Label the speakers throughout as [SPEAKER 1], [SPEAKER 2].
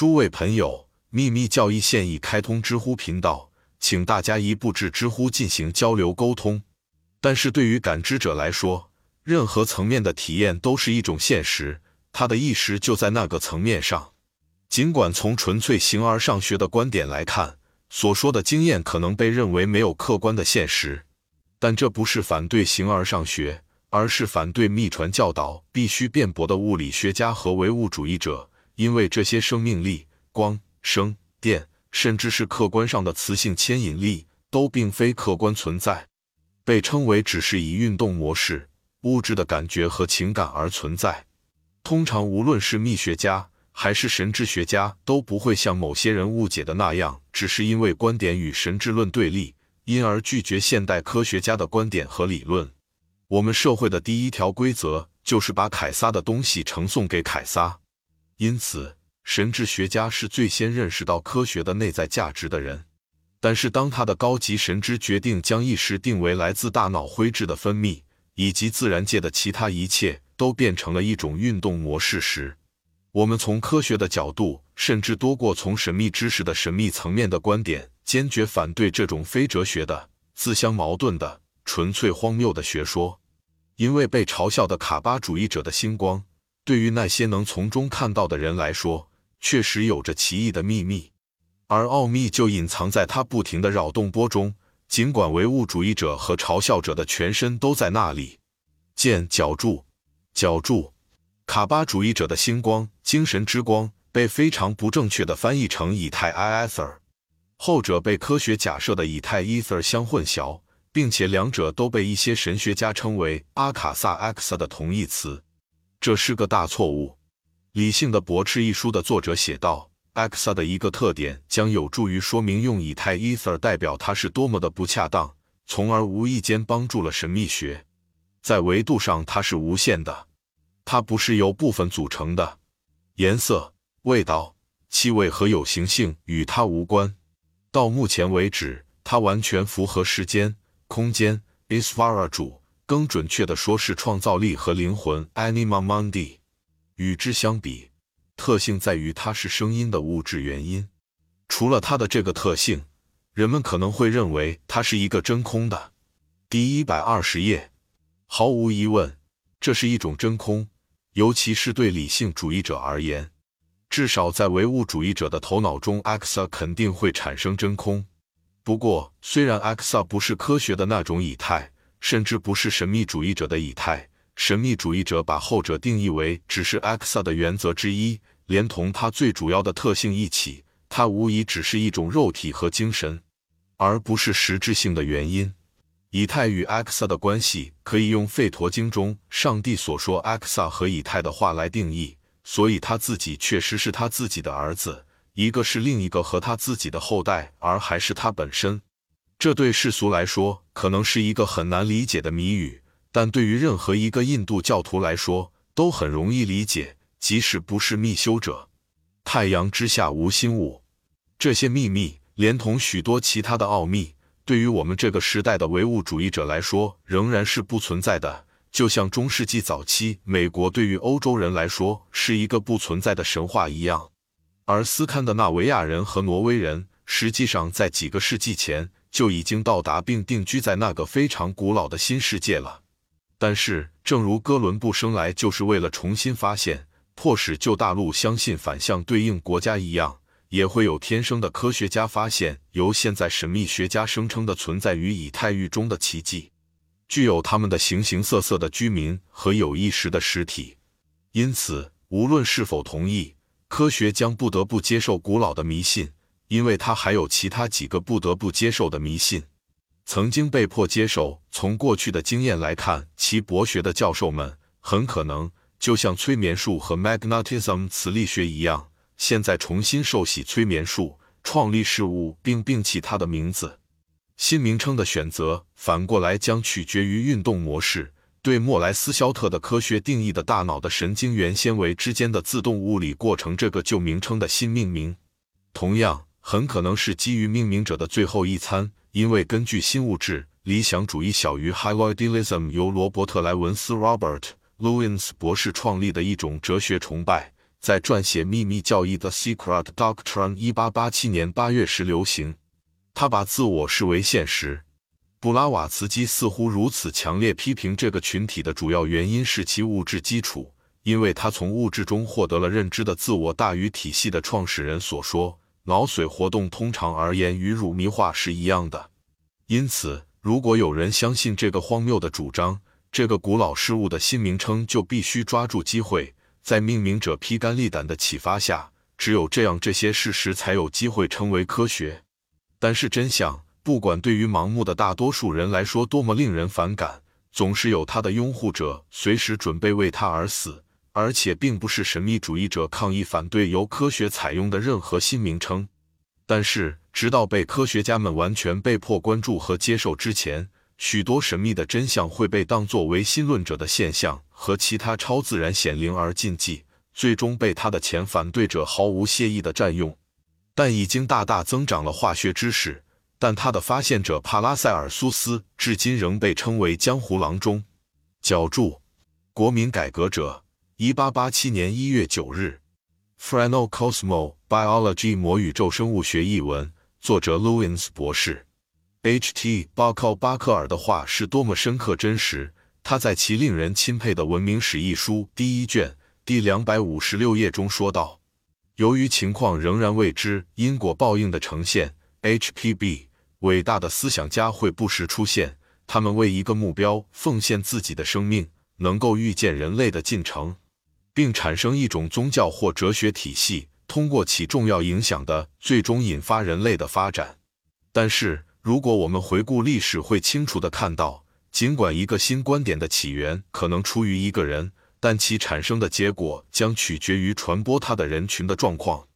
[SPEAKER 1] 诸位朋友，秘密教义现已开通知乎频道，请大家一步至知乎进行交流沟通。但是对于感知者来说，任何层面的体验都是一种现实，他的意识就在那个层面上。尽管从纯粹形而上学的观点来看，所说的经验可能被认为没有客观的现实，但这不是反对形而上学，而是反对秘传教导必须辩驳的物理学家和唯物主义者，因为这些生命力、光、声、电，甚至是客观上的磁性牵引力，都并非客观存在，被称为只是以运动模式、物质的感觉和情感而存在。通常，无论是秘学家，还是神智学家都不会像某些人误解的那样，只是因为观点与神智论对立，因而拒绝现代科学家的观点和理论。我们社会的第一条规则就是把凯撒的东西呈送给凯撒。因此，神智学家是最先认识到科学的内在价值的人。但是，当他的高级神知决定将意识定为来自大脑灰质的分泌，以及自然界的其他一切都变成了一种运动模式时，我们从科学的角度，甚至多过从神秘知识的神秘层面的观点，坚决反对这种非哲学的、自相矛盾的、纯粹荒谬的学说。因为被嘲笑的卡巴主义者的星光，对于那些能从中看到的人来说，确实有着奇异的秘密，而奥秘就隐藏在他不停的扰动波中。尽管唯物主义者和嘲笑者的全身都在那里，见角柱、角柱。卡巴主义者的星光、精神之光被非常不正确的翻译成以太 （ether），后者被科学假设的以太 （ether） 相混淆，并且两者都被一些神学家称为阿卡萨 （axa） 的同义词，这是个大错误。《理性的驳斥》一书的作者写道：“axa 的一个特点将有助于说明用以太 （ether） 代表它是多么的不恰当，从而无意间帮助了神秘学。在维度上，它是无限的。”它不是由部分组成的，颜色、味道、气味和有形性与它无关。到目前为止，它完全符合时间、空间 （Isvara 主），更准确的说是创造力和灵魂 （Anima Mundi）。与之相比，特性在于它是声音的物质原因。除了它的这个特性，人们可能会认为它是一个真空的。第一百二十页，毫无疑问，这是一种真空。尤其是对理性主义者而言，至少在唯物主义者的头脑中，Axa 肯定会产生真空。不过，虽然 Axa 不是科学的那种以太，甚至不是神秘主义者的以太，神秘主义者把后者定义为只是 Axa 的原则之一，连同它最主要的特性一起，它无疑只是一种肉体和精神，而不是实质性的原因。以太与阿克萨的关系可以用《吠陀经》中上帝所说阿克萨和以太的话来定义，所以他自己确实是他自己的儿子，一个是另一个和他自己的后代，而还是他本身。这对世俗来说可能是一个很难理解的谜语，但对于任何一个印度教徒来说都很容易理解，即使不是密修者。太阳之下无新物，这些秘密连同许多其他的奥秘。对于我们这个时代的唯物主义者来说，仍然是不存在的。就像中世纪早期美国对于欧洲人来说是一个不存在的神话一样。而斯堪的纳维亚人和挪威人，实际上在几个世纪前就已经到达并定居在那个非常古老的新世界了。但是，正如哥伦布生来就是为了重新发现、迫使旧大陆相信反向对应国家一样。也会有天生的科学家发现，由现在神秘学家声称的存在于以太域中的奇迹，具有他们的形形色色的居民和有意识的实体。因此，无论是否同意，科学将不得不接受古老的迷信，因为他还有其他几个不得不接受的迷信。曾经被迫接受，从过去的经验来看，其博学的教授们很可能就像催眠术和 magnetism 磁力学一样。现在重新受洗催眠术，创立事物并摒弃它的名字。新名称的选择，反过来将取决于运动模式对莫莱斯肖特的科学定义的大脑的神经元纤维之间的自动物理过程这个旧名称的新命名。同样，很可能是基于命名者的最后一餐，因为根据新物质理想主义小于 h y l o i d i s m 由罗伯特莱文斯 （Robert Lewins） 博士创立的一种哲学崇拜。在撰写《秘密教义》的《Secret Doctrine》一八八七年八月时流行。他把自我视为现实。布拉瓦茨基似乎如此强烈批评这个群体的主要原因是其物质基础，因为他从物质中获得了认知的自我大于体系的创始人所说，脑髓活动通常而言与乳糜化是一样的。因此，如果有人相信这个荒谬的主张，这个古老事物的新名称就必须抓住机会，在命名者披肝沥胆的启发下，只有这样，这些事实才有机会成为科学。但是真相，不管对于盲目的大多数人来说多么令人反感，总是有他的拥护者随时准备为他而死，而且并不是神秘主义者抗议反对由科学采用的任何新名称。但是，直到被科学家们完全被迫关注和接受之前。许多神秘的真相会被当作唯心论者的现象和其他超自然显灵而禁忌，最终被他的前反对者毫无谢意地占用。但已经大大增长了化学知识，但他的发现者帕拉塞尔苏斯至今仍被称为江湖郎中。脚注：国民改革者，一八八七年一月九日。Frano Cosmo Biology 魔宇宙生物学译文，作者 Louis 博士。H.T. 巴克巴克尔的话是多么深刻真实！他在其令人钦佩的《文明史》一书第一卷第两百五十六页中说道：“由于情况仍然未知，因果报应的呈现，H.P.B. 伟大的思想家会不时出现，他们为一个目标奉献自己的生命，能够预见人类的进程，并产生一种宗教或哲学体系，通过起重要影响的，最终引发人类的发展。但是。”如果我们回顾历史，会清楚地看到，尽管一个新观点的起源可能出于一个人，但其产生的结果将取决于传播它的人群的状况。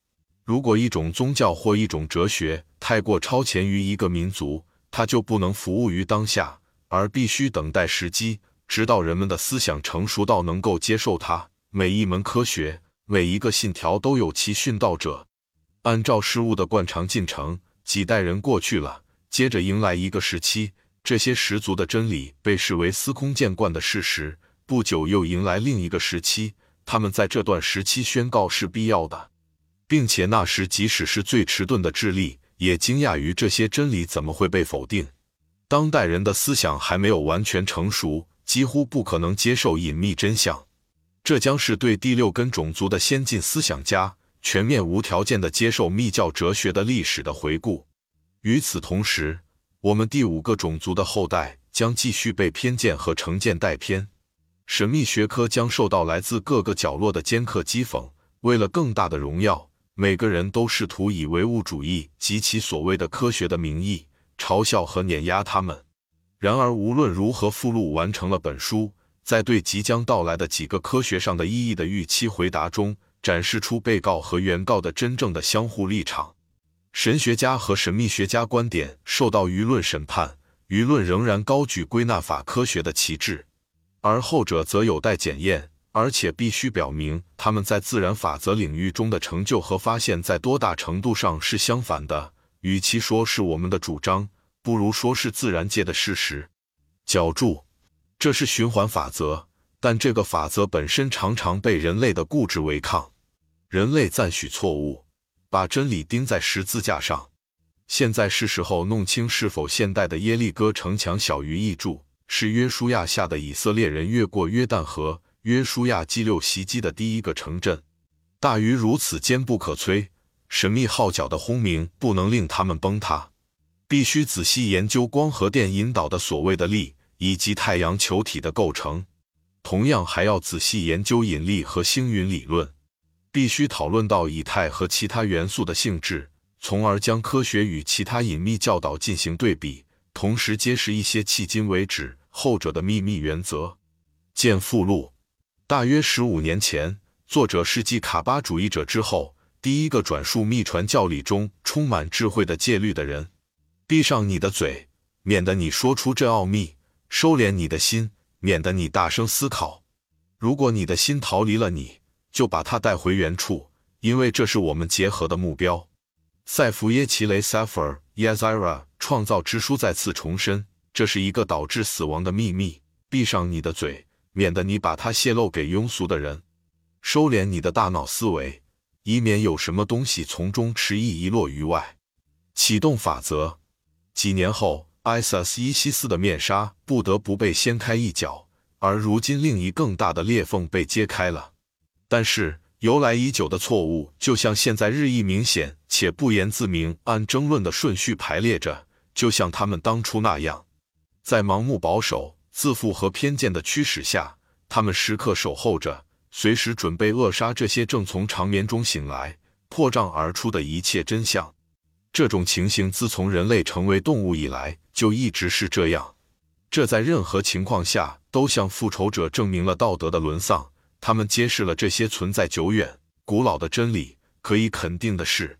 [SPEAKER 1] 如果一种宗教或一种哲学太过超前于一个民族，它就不能服务于当下，而必须等待时机，直到人们的思想成熟到能够接受它。每一门科学，每一个信条都有其殉道者。按照事物的惯常进程，几代人过去了。接着迎来一个时期，这些十足的真理被视为司空见惯的事实。不久又迎来另一个时期，他们在这段时期宣告是必要的，并且那时即使是最迟钝的智力也惊讶于这些真理怎么会被否定。当代人的思想还没有完全成熟，几乎不可能接受隐秘真相。这将是对第六根种族的先进思想家全面无条件的接受密教哲学的历史的回顾。与此同时，我们第五个种族的后代将继续被偏见和成见带偏，神秘学科将受到来自各个角落的尖刻讥讽。为了更大的荣耀，每个人都试图以唯物主义及其所谓的科学的名义嘲笑和碾压他们。然而，无论如何，附录完成了本书，在对即将到来的几个科学上的意义的预期回答中，展示出被告和原告的真正的相互立场。神学家和神秘学家观点受到舆论审判，舆论仍然高举归纳法科学的旗帜，而后者则有待检验，而且必须表明他们在自然法则领域中的成就和发现在多大程度上是相反的。与其说是我们的主张，不如说是自然界的事实。脚注：这是循环法则，但这个法则本身常常被人类的固执违抗。人类赞许错误。把真理钉在十字架上。现在是时候弄清是否现代的耶利哥城墙小于一柱，是约书亚下的以色列人越过约旦河，约书亚激六袭击的第一个城镇，大于如此坚不可摧。神秘号角的轰鸣不能令他们崩塌。必须仔细研究光和电引导的所谓的力，以及太阳球体的构成。同样还要仔细研究引力和星云理论。必须讨论到以太和其他元素的性质，从而将科学与其他隐秘教导进行对比，同时揭示一些迄今为止后者的秘密原则。见附录。大约十五年前，作者是继卡巴主义者之后第一个转述秘传教理中充满智慧的戒律的人。闭上你的嘴，免得你说出这奥秘；收敛你的心，免得你大声思考。如果你的心逃离了你。就把它带回原处，因为这是我们结合的目标。塞弗耶奇雷 （Sefer Yazira） 创造之书再次重申，这是一个导致死亡的秘密。闭上你的嘴，免得你把它泄露给庸俗的人。收敛你的大脑思维，以免有什么东西从中迟疑遗落于外。启动法则。几年后，艾萨斯伊西斯的面纱不得不被掀开一角，而如今另一更大的裂缝被揭开了。但是，由来已久的错误，就像现在日益明显且不言自明，按争论的顺序排列着，就像他们当初那样，在盲目保守、自负和偏见的驱使下，他们时刻守候着。随时准备扼杀这些正从长眠中醒来、破障而出的一切真相。这种情形自从人类成为动物以来就一直是这样。这在任何情况下都向复仇者证明了道德的沦丧。他们揭示了这些存在久远、古老的真理。可以肯定的是，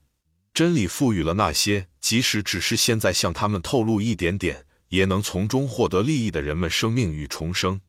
[SPEAKER 1] 真理赋予了那些即使只是现在向他们透露一点点，也能从中获得利益的人们生命与重生。